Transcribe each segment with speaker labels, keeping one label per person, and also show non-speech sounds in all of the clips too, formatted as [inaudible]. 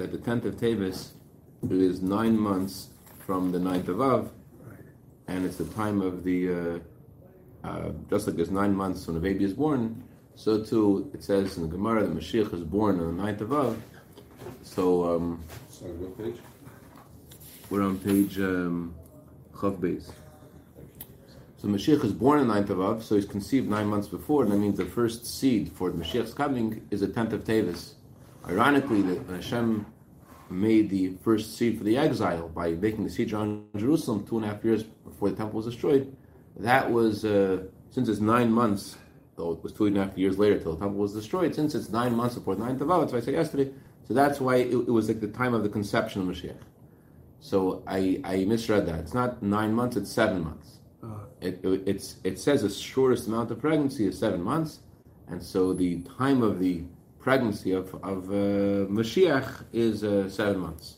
Speaker 1: that the tenth of Tavis is nine months from the 9th of Av, and it's the time of the uh, uh, just like there's nine months when a baby is born, so too it says in the Gemara that Mashiach is born on the 9th of Av. So um,
Speaker 2: Sorry, what page?
Speaker 1: we're on page um, Chaf Beis. So Mashiach is born on the 9th of Av, so he's conceived nine months before, and that means the first seed for the Mashiach's coming is the 10th of Tavis. Ironically, that when Hashem made the first seed for the exile by making the siege on Jerusalem two and a half years before the temple was destroyed, that was, uh, since it's nine months, though it was two and a half years later till the temple was destroyed, since it's nine months before the ninth of Av, that's why I said yesterday, so that's why it, it was like the time of the conception of Mashiach. So I, I misread that. It's not nine months, it's seven months. It, it, it's, it says the shortest amount of pregnancy is seven months, and so the time of the pregnancy of, of uh, Mashiach is uh, seven months.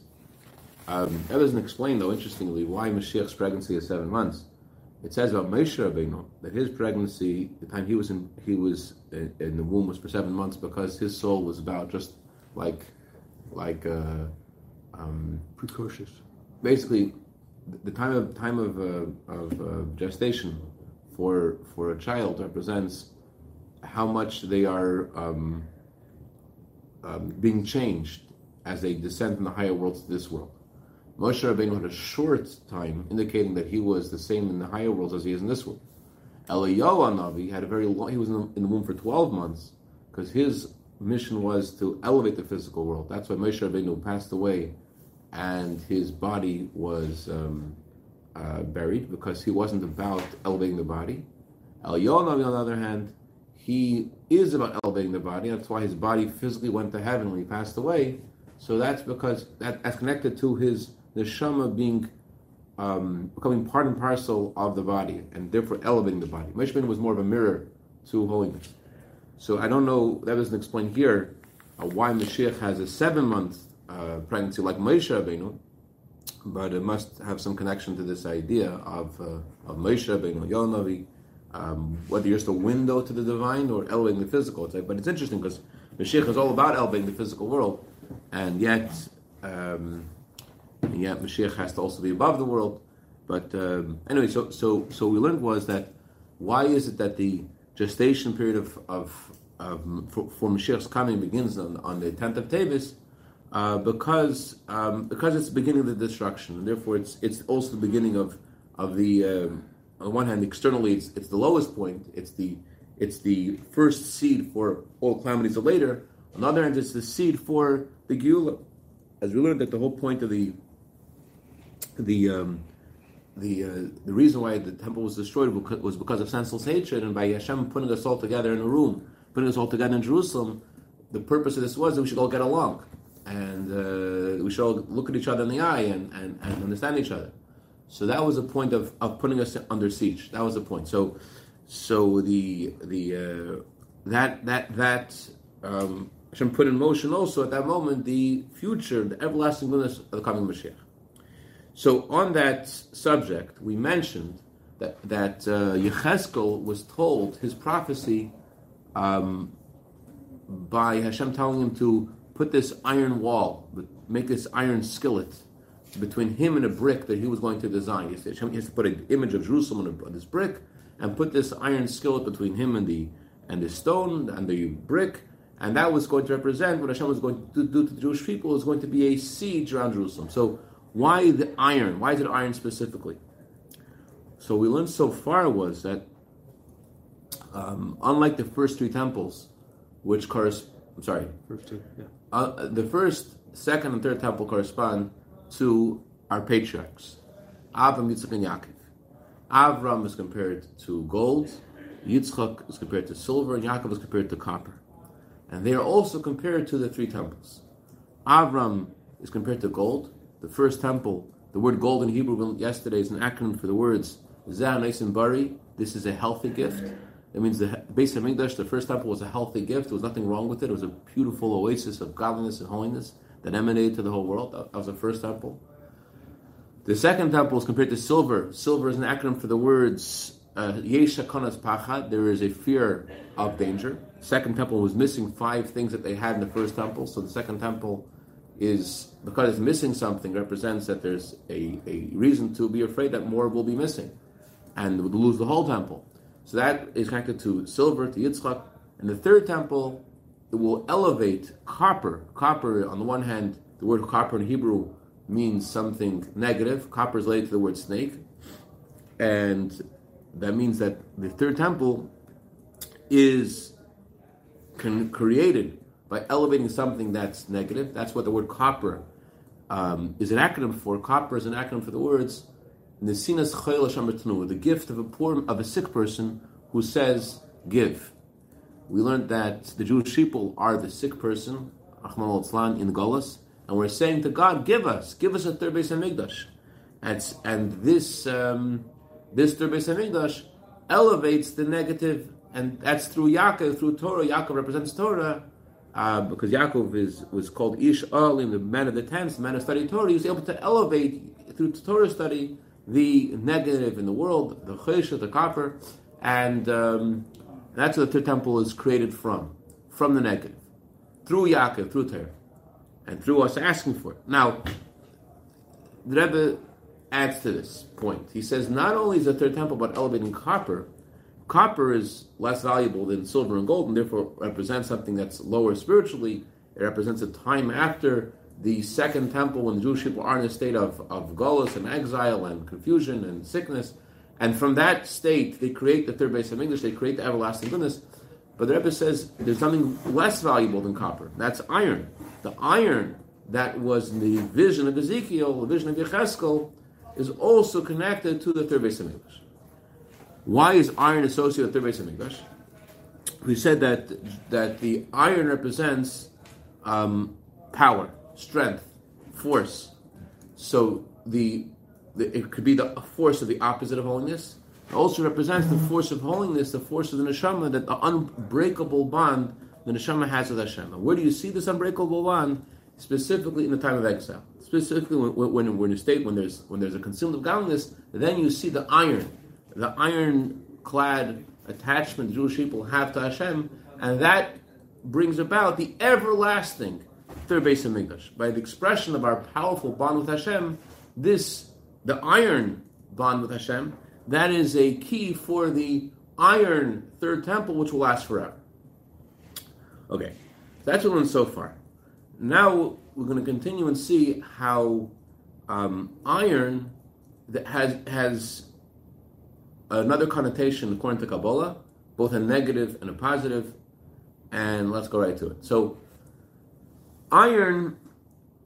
Speaker 1: Um, that doesn't explain, though, interestingly, why Mashiach's pregnancy is seven months. It says about Moshe Rabbeinu that his pregnancy, the time he was in, he was in, in the womb was for seven months because his soul was about just like, like, uh, um,
Speaker 3: Precocious.
Speaker 1: basically the time of time of, uh, of uh, gestation for for a child represents how much they are um, um, being changed as they descend from the higher worlds to this world. Moshe Rabbeinu had a short time, indicating that he was the same in the higher worlds as he is in this world. Eliyahu Navi had a very long. He was in the, in the womb for twelve months because his mission was to elevate the physical world. That's why Moshe Rabbeinu passed away and his body was um, uh, buried because he wasn't about elevating the body. El Yonavi, on the other hand, he is about elevating the body. That's why his body physically went to heaven when he passed away. So that's because that, that's connected to his neshama being um, becoming part and parcel of the body, and therefore elevating the body. Mishman was more of a mirror to holiness. So I don't know. That doesn't explain here uh, why Mashiach has a seven-month uh, pregnancy like Moshe Rabbeinu, but it must have some connection to this idea of uh, of Moshe Rabbeinu, Yonavi, um, whether you're just a window to the divine or elevating the physical. It's like, but it's interesting because Mashiach is all about elevating the physical world, and yet, um, and yet Mashiach has to also be above the world. But um, anyway, so so so we learned was that why is it that the gestation period of of, for, for Mashiach's coming begins on, on the tenth of Tavis? Uh, because um, because it's the beginning of the destruction, and therefore it's it's also the beginning of of the um, on the one hand externally it's it's the lowest point, it's the it's the first seed for all calamities of later. On the other hand, it's the seed for the Geula, as we learned that the whole point of the the um, the uh, the reason why the temple was destroyed was because of senseless hatred, and by Hashem putting us all together in a room, putting us all together in Jerusalem, the purpose of this was that we should all get along and uh, we should all look at each other in the eye and, and, and understand each other. So that was the point of, of putting us under siege. That was the point. So so the the uh, that that that um, Hashem put in motion also at that moment the future, the everlasting goodness of the coming Mashiach. So on that subject, we mentioned that that uh, Yecheskel was told his prophecy um, by Hashem telling him to put this iron wall, make this iron skillet between him and a brick that he was going to design. He said Shem has to put an image of Jerusalem on this brick and put this iron skillet between him and the and the stone and the brick, and that was going to represent what Hashem was going to do to the Jewish people is going to be a siege around Jerusalem. So why the iron? Why is it iron specifically? So we learned so far was that um, unlike the first three temples, which correspond, I'm sorry,
Speaker 3: First two, yeah.
Speaker 1: uh, the first, second, and third temple correspond to our patriarchs, Avram, Yitzchak, and Yaakov. Avram is compared to gold, Yitzchak is compared to silver, and Yaakov is compared to copper. And they are also compared to the three temples. Avram is compared to gold. The first temple, the word gold in Hebrew yesterday is an acronym for the words Zah and Bari. This is a healthy gift. It means the base of English, the first temple was a healthy gift. There was nothing wrong with it. It was a beautiful oasis of godliness and holiness that emanated to the whole world. That was the first temple. The second temple is compared to silver. Silver is an acronym for the words uh, Yesha Konas Pachad. There is a fear of danger. Second temple was missing five things that they had in the first temple. So the second temple is because it's missing something represents that there's a, a reason to be afraid that more will be missing and would lose the whole temple. So that is connected to silver, to Yitzchak. And the third temple, will elevate copper. Copper, on the one hand, the word copper in Hebrew means something negative. Copper is related to the word snake. And that means that the third temple is created by elevating something that's negative. That's what the word copper um, is an acronym for. Copper is an acronym for the words Nesinas the gift of a poor of a sick person who says give. We learned that the Jewish people are the sick person, Achman in the Golas, and we're saying to God, give us, give us a third Beis Hamikdash. And, and this um, this third Beis Hamikdash elevates the negative, and that's through Yaakov, through Torah. Yaakov represents Torah, uh, because Yaakov is was called Ish Alim, the man of the tents, the man of study Torah. He was able to elevate through Torah study the negative in the world, the chesed, the copper, and um, that's what the third temple is created from, from the negative, through Yaakov, through Torah, and through us asking for it. Now, the Rebbe adds to this point. He says not only is the third temple about elevating copper, copper is less valuable than silver and gold, and therefore represents something that's lower spiritually. It represents a time after the second temple when the Jewish people are in a state of, of gullus and exile and confusion and sickness. And from that state, they create the third base of English, they create the everlasting goodness. But the Rebbe says there's something less valuable than copper. That's iron. The iron that was in the vision of Ezekiel, the vision of Yecheskel, is also connected to the third base of English. Why is iron associated with the third base of English? We said that that the iron represents um, power strength, force. So the, it could be the force of the opposite of holiness. It also represents the force of holiness, the force of the neshama, that the unbreakable bond the neshama has with Hashem. Where do you see this unbreakable bond? Specifically in the time of exile. Specifically when, when, when in a state when there's when there's a concealment of godliness, then you see the iron, the iron-clad attachment the Jewish people have to Hashem, and that brings about the everlasting third base of Mikdash. By the expression of our powerful bond with Hashem, this, the iron bond with Hashem, that is a key for the iron third temple, which will last forever. Okay, that's what we learned so far. Now we're going to continue and see how um, iron that has has another connotation according to Kabbalah, both a negative and a positive. And let's go right to it. So iron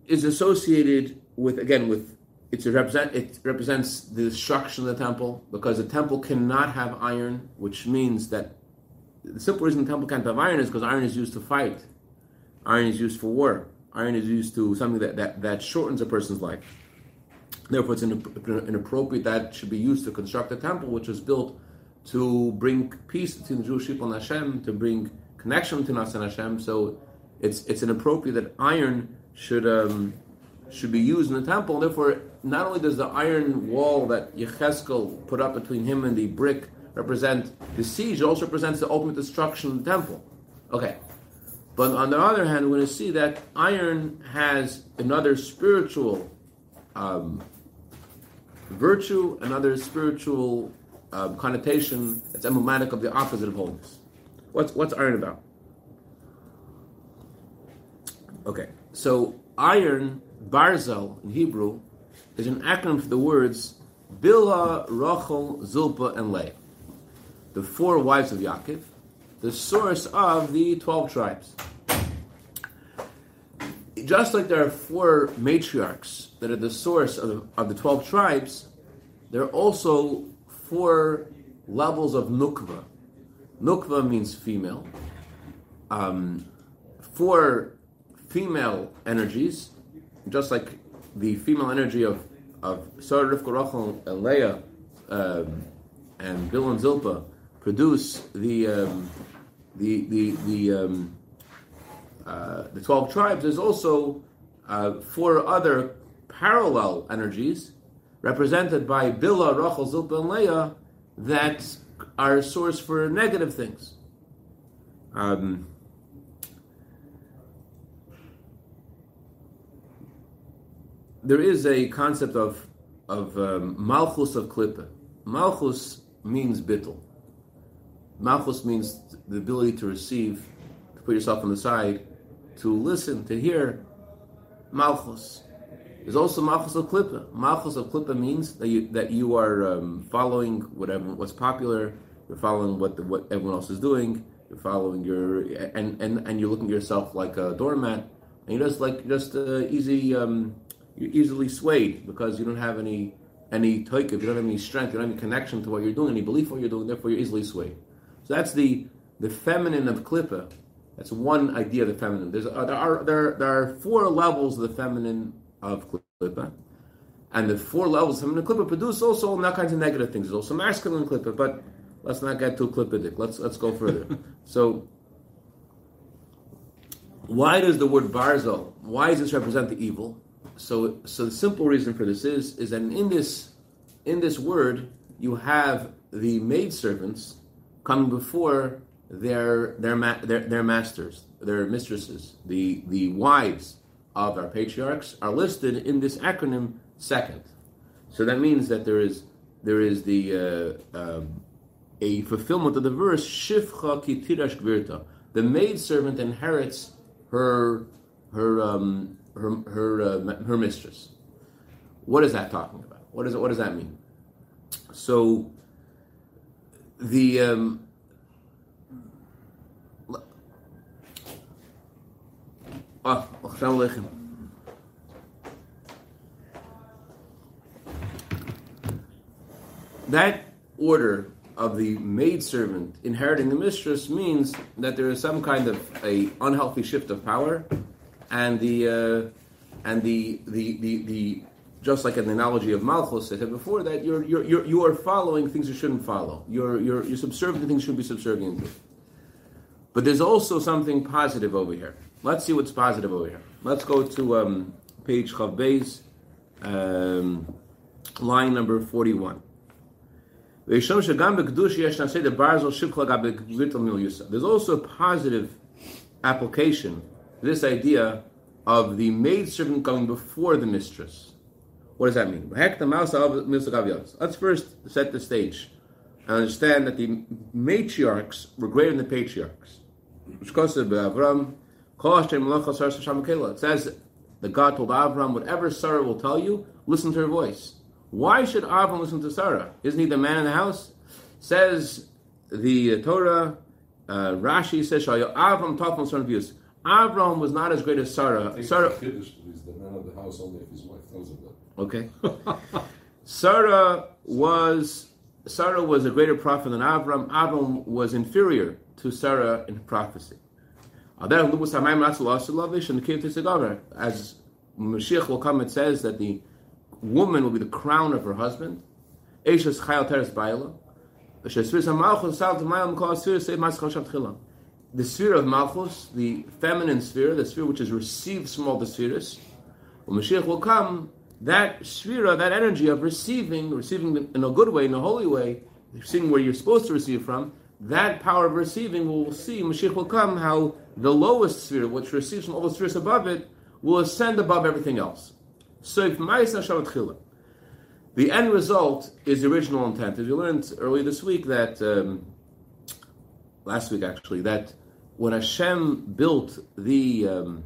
Speaker 1: is associated with again with represent it represents the destruction of the temple because the temple cannot have iron, which means that the simple reason the temple can't have iron is because iron is used to fight, iron is used for war, iron is used to something that that, that shortens a person's life. Therefore, it's inappropriate that should be used to construct a temple, which was built to bring peace between the Jewish people and Hashem, to bring connection between us and Hashem. So it's it's inappropriate that iron should um, should be used in the temple. Therefore, not only does the iron wall that Yecheskel put up between him and the brick represent the siege, it also represents the ultimate destruction of the temple. Okay. But on the other hand, we're going to see that iron has another spiritual um, virtue, another spiritual um, connotation that's emblematic of the opposite of holiness. What's, what's iron about? Okay, so iron, barzel in Hebrew, is an acronym for the words Bilha, Rachel, Zilpa, and Leah. The four wives of Yaakov, the source of the 12 tribes. Just like there are four matriarchs that are the source of the, of the 12 tribes, there are also four levels of nukva. Nukva means female. Um, four female energies, just like the female energy of of Sarah, Rivka, Rachel, and Leah, um, and Bill and Zilpa produce the um, the the the um, uh, the twelve tribes. There's also uh, four other parallel energies represented by Bilha, Rachel, Zilpa, and Leah that are a source for negative things. Um, there is a concept of of um, malchus of klipa. Malchus means bittel. Malchus means the ability to receive, to put yourself on the side, to listen, to hear. Malchus. There's also malchus of klipa. Malchus of klipa means that you that you are um, following whatever what's popular. You're following what the, what everyone else is doing. You're following your and, and and you're looking at yourself like a doormat, and you're just like just uh, easy. Um, you're easily swayed because you don't have any any toik, you don't have any strength, you don't have any connection to what you're doing, any belief what you're doing, therefore you're easily swayed. So that's the the feminine of klippa. That's one idea of the feminine. There's uh, there are there there are four levels of the feminine of klippa, and the four levels of feminine klippa produce also all kinds of negative things. There's also masculine klippa, but let's not get too klippidic. Let's let's go further. [laughs] so. Why does the word barzel? Why does this represent the evil? So so the simple reason for this is is that in this in this word you have the maid servants coming before their their, ma- their their masters, their mistresses, the the wives of our patriarchs are listed in this acronym second. So that means that there is there is the uh, um, a fulfillment of the verse Shifcha kitirash gvirta. The maid servant inherits her her um, her her uh, her mistress. What is that talking about? What is it? What does that mean? So the um, oh, that order of the maidservant inheriting the mistress means that there is some kind of a unhealthy shift of power and the uh, and the, the the the just like an analogy of Malchus I said before that you're you're, you're you are following things you shouldn't follow. You're you're you're subservient to things you shouldn't be subservient to. But there's also something positive over here. Let's see what's positive over here. Let's go to um, page Chavbeis, um, line number forty-one. There's also a positive application this idea of the maidservant coming before the mistress. What does that mean? Let's first set the stage and understand that the matriarchs were greater than the patriarchs. It says that God told Avram, whatever Sarah will tell you, listen to her voice. Why should Avram listen to Sarah? Isn't he the man in the house? Says the Torah, uh, Rashi says, Avram taught from certain views. Avram was not as great as Sarah. Sarah
Speaker 2: is the man of the house only if his wife tells him that.
Speaker 1: Okay. [laughs] Sarah was Sarah was a greater prophet than Avram. Avram was inferior to Sarah in prophecy. As Mashiach will come, it says that the woman will be the crown of her husband the sphere of Malchus, the feminine sphere, the sphere which has received from all the spheres, when Mashiach will come, that sphere, that energy of receiving, receiving in a good way, in a holy way, receiving where you're supposed to receive from, that power of receiving, we'll see, Mashiach will come, how the lowest sphere, which receives from all the spheres above it, will ascend above everything else. So if the end result is the original intent. As we learned earlier this week that, um, last week actually, that when Hashem built the um,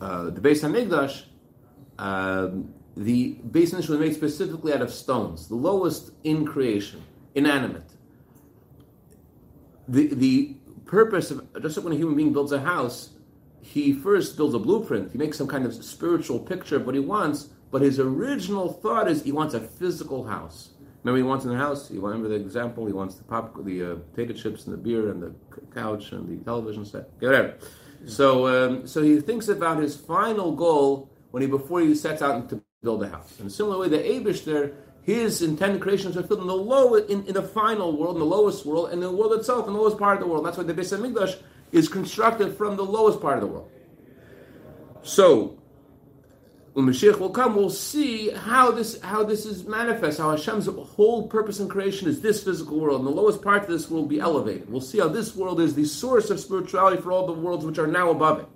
Speaker 1: uh, the Beis Hamikdash, um, the Hamikdash was made specifically out of stones, the lowest in creation, inanimate. The the purpose of just like when a human being builds a house, he first builds a blueprint. He makes some kind of spiritual picture of what he wants, but his original thought is he wants a physical house. Remember, he wants in the house. You remember the example? He wants the pop, the uh, potato chips, and the beer, and the couch, and the television set, whatever. So, um, so he thinks about his final goal when he before he sets out to build a house. In a similar way, the Abish there, his intended creations are filled in the low, in, in the final world, in the lowest world, and in the world itself, in the lowest part of the world. That's why the Beis Hamikdash is constructed from the lowest part of the world. So, when Mashiach will come, we'll see how this how this is manifest. How Hashem's whole purpose in creation is this physical world, and the lowest part of this will be elevated. We'll see how this world is the source of spirituality for all the worlds which are now above it.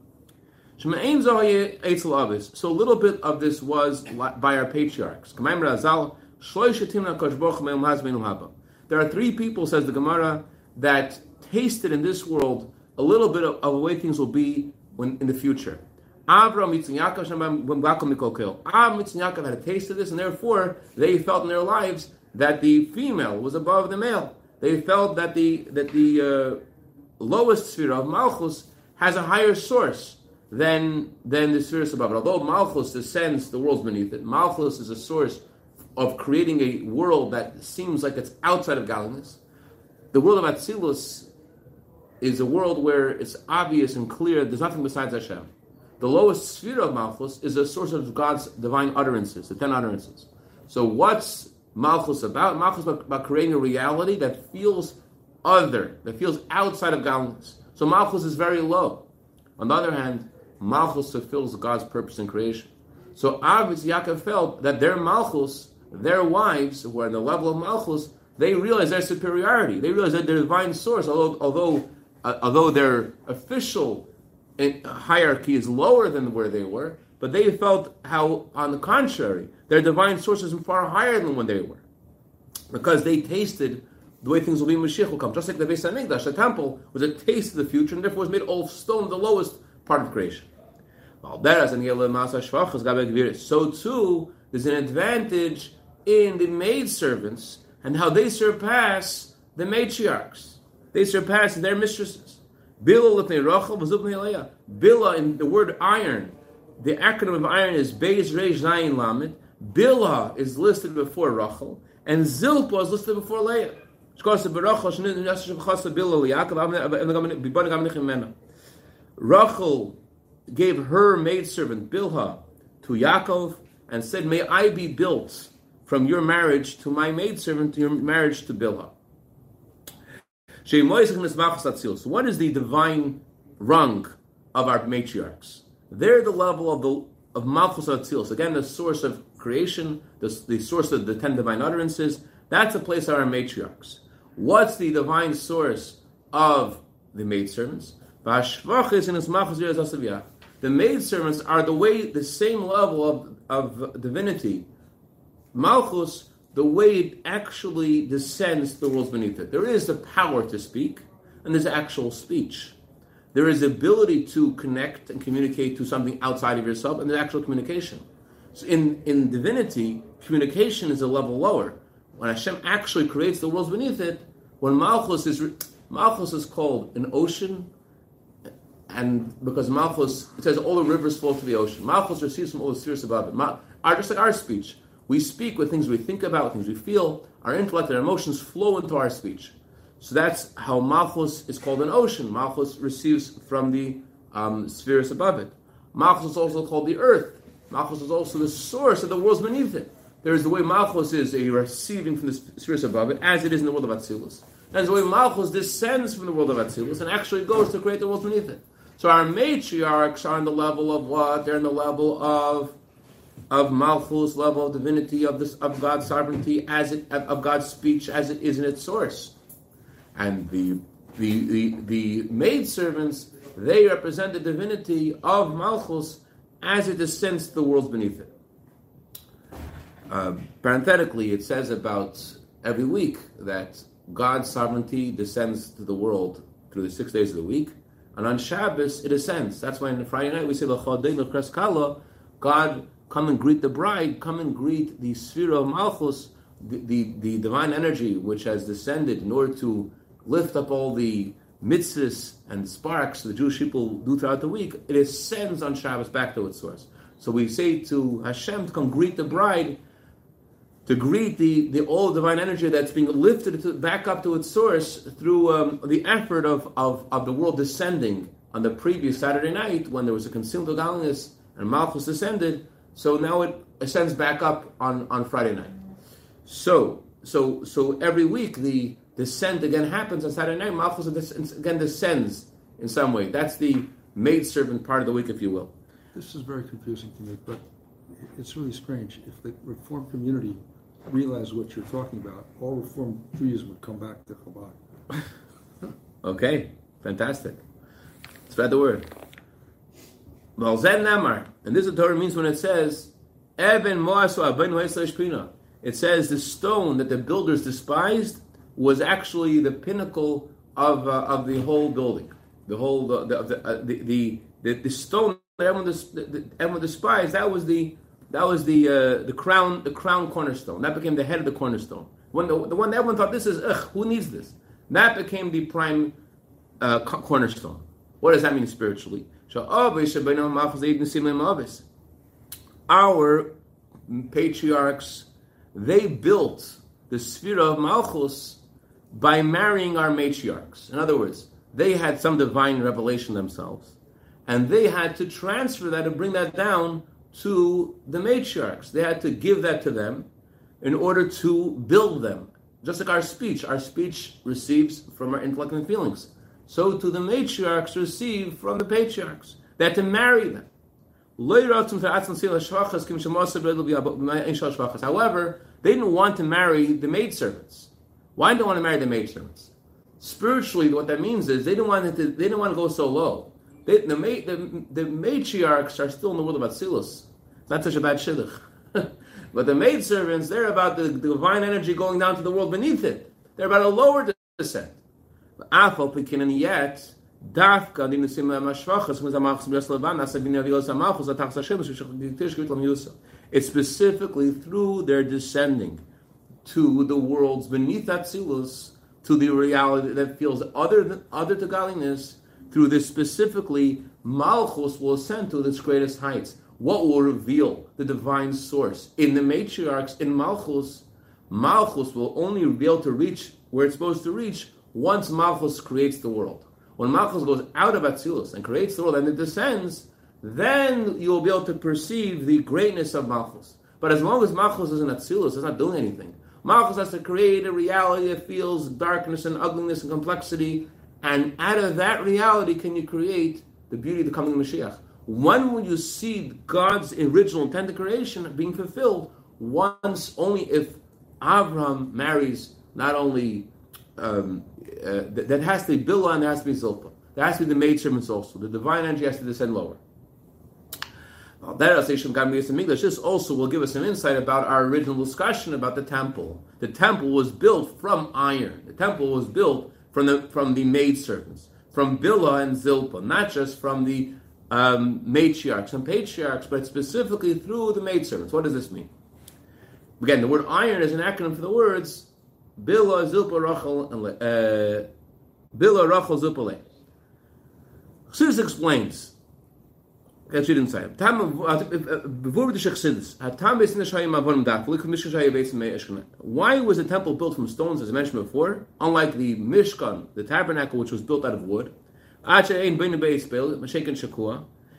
Speaker 1: So a little bit of this was by our patriarchs. There are three people, says the Gemara, that tasted in this world a little bit of, of the way things will be when, in the future. Avram, Yitzchak, Yaakov had a taste of this, and therefore they felt in their lives that the female was above the male. They felt that the that the uh, lowest sphere of Malchus has a higher source than than the sphere above it. Although Malchus descends the worlds beneath it, Malchus is a source of creating a world that seems like it's outside of godliness. The world of Atzilus is a world where it's obvious and clear there's nothing besides Hashem. The lowest sphere of Malchus is a source of God's divine utterances, the ten utterances. So what's Malchus about? Malchus about, about creating a reality that feels other, that feels outside of godliness. So Malchus is very low. On the other hand, Malchus fulfills God's purpose in creation. So Avitz Yaakov felt that their Malchus, their wives, who are in the level of Malchus, they realize their superiority. They realize that their divine source, although although uh, although their official hierarchy is lower than where they were, but they felt how, on the contrary, their divine source is far higher than when they were, because they tasted the way things will be in Mashiach will come. Just like the Beis Hamikdash, the temple was a taste of the future, and therefore was made all stone, the lowest part of creation. So too, there's an advantage in the maid servants and how they surpass the matriarchs. They surpass their mistresses. Bilha l'fnei Rachel v'zub l'nei Bilha in the word iron, the acronym of iron is Beis Reish Zayin Lamed. Bilha is listed before Rachel, and Zilpa is listed before Leah. Rachel gave her maidservant Bilha to Yaakov and said, May I be built from your marriage to my maidservant to your marriage to Bilha. What is the divine rung of our matriarchs? They're the level of the of Malchus Atzilus. Again, the source of creation, the, the source of the ten divine utterances. That's the place of our matriarchs. What's the divine source of the maidservants? The maidservants are the way, the same level of, of divinity. Malchus the way it actually descends to the worlds beneath it. There is the power to speak, and there's actual speech. There is the ability to connect and communicate to something outside of yourself, and there's actual communication. So in, in divinity, communication is a level lower. When Hashem actually creates the worlds beneath it, when Malchus is Malchus is called an ocean, and because Malchus it says all the rivers flow to the ocean. Malchus receives from all the spheres above it. Ma, just like our speech, we speak with things we think about, things we feel. Our intellect and our emotions flow into our speech. So that's how Malchus is called an ocean. Malchus receives from the um, spheres above it. Malchus is also called the earth. Malchus is also the source of the worlds beneath it. There is the way Malchus is a receiving from the spheres above it, as it is in the world of Atzilus. That's the way Malchus descends from the world of Atzilus and actually goes to create the worlds beneath it. So our matriarchs are on the level of what? They're in the level of of Malchus, level of divinity, of this of God's sovereignty, as it of God's speech as it is in its source. And the the the, the maid servants, they represent the divinity of Malchus as it descends to the worlds beneath it. Uh, parenthetically, it says about every week that God's sovereignty descends to the world through the six days of the week, and on Shabbos it ascends. That's why on Friday night we say God come and greet the bride, come and greet the sphere of Malchus, the, the, the, divine energy which has descended in order to lift up all the mitzvahs and sparks the Jewish people do throughout the week, it ascends on Shabbos back to its source. So we say to Hashem to come greet the bride, to greet the, the all divine energy that's being lifted to, back up to its source through um, the effort of, of, of the world descending on the previous Saturday night when there was a consumed godliness and Malchus descended so now it ascends back up on, on Friday night. So so so every week the descent again happens on Saturday night. Malchus again descends in some way. That's the maidservant part of the week, if you will.
Speaker 3: This is very confusing to me, but it's really strange. If the Reform community realized what you're talking about, all Reform Judaism would come back to Chabad. [laughs]
Speaker 1: okay, fantastic. Spread the word. Namar, and this is the Torah means when it says, Eben Moasu. It says the stone that the builders despised was actually the pinnacle of, uh, of the whole building. The whole, the, the, the, uh, the, the, the, stone that everyone, des, everyone despised, that was the, that was the, uh, the crown, the crown cornerstone. That became the head of the cornerstone. When the, the one that everyone thought, this is, ugh, who needs this? That became the prime uh, cornerstone. What does that mean spiritually? Our patriarchs, they built the sphere of Malchus by marrying our matriarchs. In other words, they had some divine revelation themselves, and they had to transfer that and bring that down to the matriarchs. They had to give that to them in order to build them. Just like our speech, our speech receives from our intellect and feelings. So to the matriarchs receive from the patriarchs. They had to marry them. However, they didn't want to marry the maidservants. Why didn't they want to marry the maidservants? Spiritually, what that means is they didn't want to. They didn't want to go so low. They, the, the, the matriarchs are still in the world of Atzilus. It's not such a bad shidduch. [laughs] but the maidservants, they're about the, the, divine energy going down to the world beneath it. They're about a lower descent. Afal Pekinan yet, Dafka din the similar Mashvachas, was Amachus Bias Levan, Asabin Avios Amachus, Atach Hashem, Shishakitish Gitlam Yusuf. It's specifically through their descending to the worlds beneath Atzilus, to the reality that feels other than other to godliness, through this specifically, Malchus will ascend to its greatest heights. What will reveal the divine source? In the matriarchs, in Malchus, Malchus will only be able to reach where it's supposed to reach once Malchus creates the world. When Malchus goes out of Atzilus and creates the world and it descends, then you will be able to perceive the greatness of Malchus. But as long as Malchus is in Atzilus, it's not doing anything. Malchus has to create a reality that feels darkness and ugliness and complexity, and out of that reality can you create the beauty of the coming Mashiach. When will you see God's original intent of creation being fulfilled? Once only if Abraham marries not only um, uh, that, that, has to be there has to be Zilpa. There has to be the maid servants also. The divine energy has to descend lower. That using English. This also will give us some insight about our original discussion about the temple. The temple was built from iron. The temple was built from the from the maid servants, from Bilha and Zilpa, not just from the um, matriarchs and patriarchs, but specifically through the maid servants. What does this mean? Again, the word iron is an acronym for the words Bilha Zilpa Rachel uh, Bilha Rachel Zilpale. Chassidus explains. Read inside. Before the Chassidus, why was the temple built from stones, as I mentioned before? Unlike the Mishkan, the tabernacle, which was built out of wood.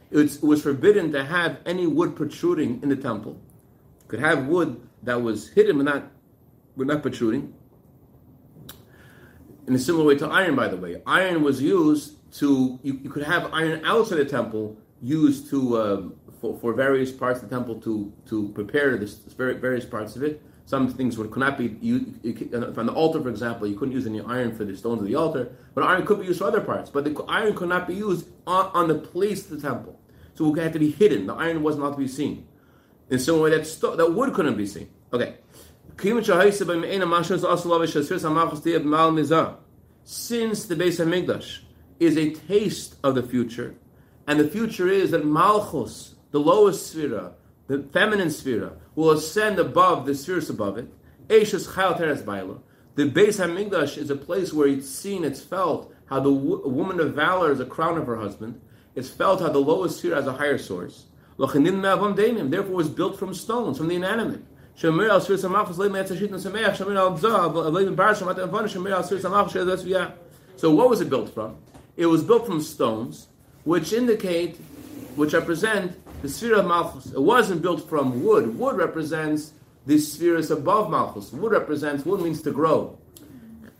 Speaker 1: It was forbidden to have any wood protruding in the temple. could have wood that was hidden but not, but not protruding in a similar way to iron, by the way. Iron was used to, you, you could have iron outside the temple used to, um, for, for various parts of the temple to, to prepare this, various parts of it. Some things would, could not be you, used, on the altar, for example, you couldn't use any iron for the stones of the altar, but iron could be used for other parts. But the iron could not be used on, on the place of the temple. So it had to be hidden. The iron wasn't to be seen. In some way that, sto- that wood couldn't be seen. Okay. Since the Beis Hamikdash is a taste of the future, and the future is that Malchus, the lowest sphere, the feminine sphere, will ascend above the spheres above it. Eishes Chayal Teres Baila. The is a place where it's seen, it's felt how the woman of valor is a crown of her husband. It's felt how the lowest sphere has a higher source. Therefore, was built from stones, from the inanimate. So what was it built from? It was built from stones, which indicate, which represent the sphere of Malchus. It wasn't built from wood. Wood represents the spheres above Malchus. Wood represents, wood means to grow.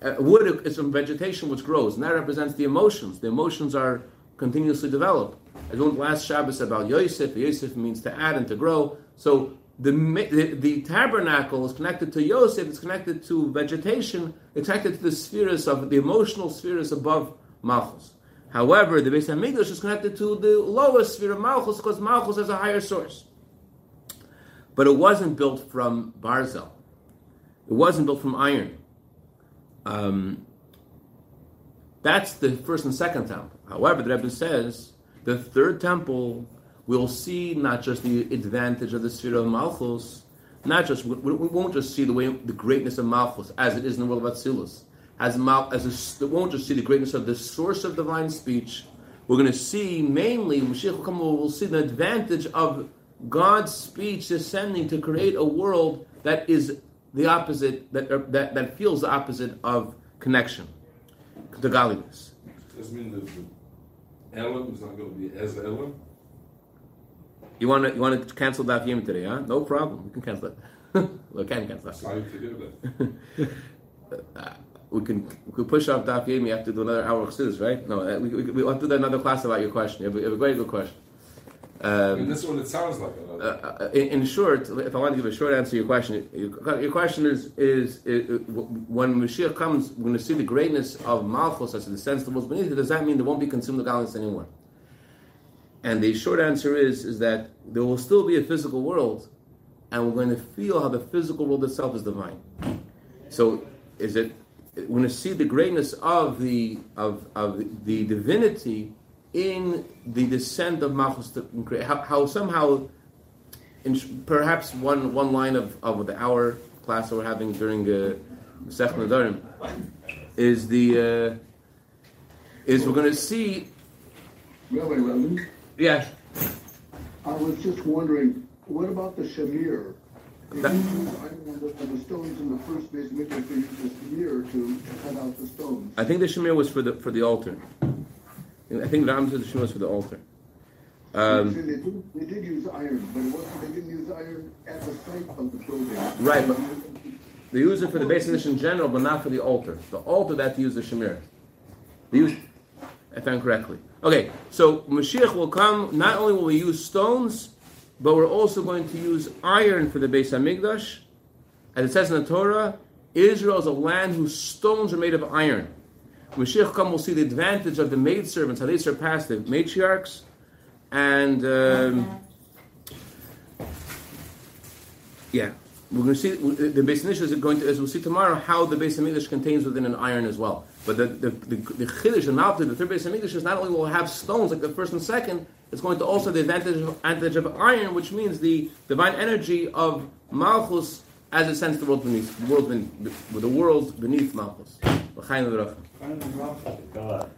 Speaker 1: Uh, wood is from vegetation which grows, and that represents the emotions. The emotions are continuously developed. I learned last Shabbos about Yosef. Yosef means to add and to grow. So the, the, tabernacle is connected to Yosef, it's connected to vegetation, it's connected to the spheres of the emotional spheres above Malchus. However, the Beis Hamikdash is connected to the lowest sphere of Malchus because Malchus has a higher source. But it wasn't built from Barzel. It wasn't built from iron. Um, that's the first and second temple. However, the Rebbe says the third temple will see not just the advantage of the sphere of Malchus, not just we, we won't just see the way the greatness of Malchus as it is in the world of Atzilus. As Mal, as a, we won't just see the greatness of the source of divine speech. We're going to see mainly Mashiach will. We'll see the advantage of God's speech descending to create a world that is the opposite that er, that, that feels the opposite of connection, to godliness.
Speaker 2: Does mean the Ellen is not going to be as Ellen?
Speaker 1: You want to you want to cancel Daf Yomi today, huh? No problem. We can cancel it. [laughs] we can cancel it.
Speaker 2: Sorry to hear that.
Speaker 1: Uh, we can we can push off Daf Yomi after do another hour of chassidus, right? No, uh, we, we, we want to do another class about your question. You have, a, you have a very good question. Um,
Speaker 2: that's what it sounds like.
Speaker 1: uh, uh, in, in short, if I want to give a short answer to your question, your, your question is, is is when Mashiach comes, we're going to see the greatness of Malchus as the sense of what's beneath it. Does that mean there won't be consumed the godliness anymore? And the short answer is is that there will still be a physical world, and we're going to feel how the physical world itself is divine. So, is it? We're going to see the greatness of the of of the divinity in the descent of Malchus to. How, how somehow, in perhaps one one line of, of the hour class that we're having during the Sech Nadarim is the uh, is we're going to see. Yeah,
Speaker 4: I was just wondering, what about the shamir?
Speaker 1: That-
Speaker 4: you use, I don't know, the, stones in the first base mikvah, they used the shamir to cut out the stones.
Speaker 1: I think the Shemir was for the for the altar. I think Ram said the Shemir was for the altar. Um,
Speaker 4: they, did, they did use iron, but wasn't, they didn't use iron at the site of the building.
Speaker 1: Right, but- They use it for the base in general, but not for the altar. The altar that they use the Shemir. They use, if I'm correctly. Okay, so Mashiach will come. Not only will we use stones, but we're also going to use iron for the Beis Hamikdash. As it says in the Torah, Israel is a land whose stones are made of iron. Mashiach come, we'll see the advantage of the maidservants, how they surpass the matriarchs, and um, yeah, we're going to see the Beis Hamikdash is going to, as we'll see tomorrow, how the Beis Hamikdash contains within an iron as well. But the the the, the chiddush and malta, the third Beis Hamikdash is not only will have stones like the first and second, it's going to also the advantage of, advantage of iron, which means the divine energy of malchus as it sends the world beneath, the world beneath, the world beneath malchus.
Speaker 5: God.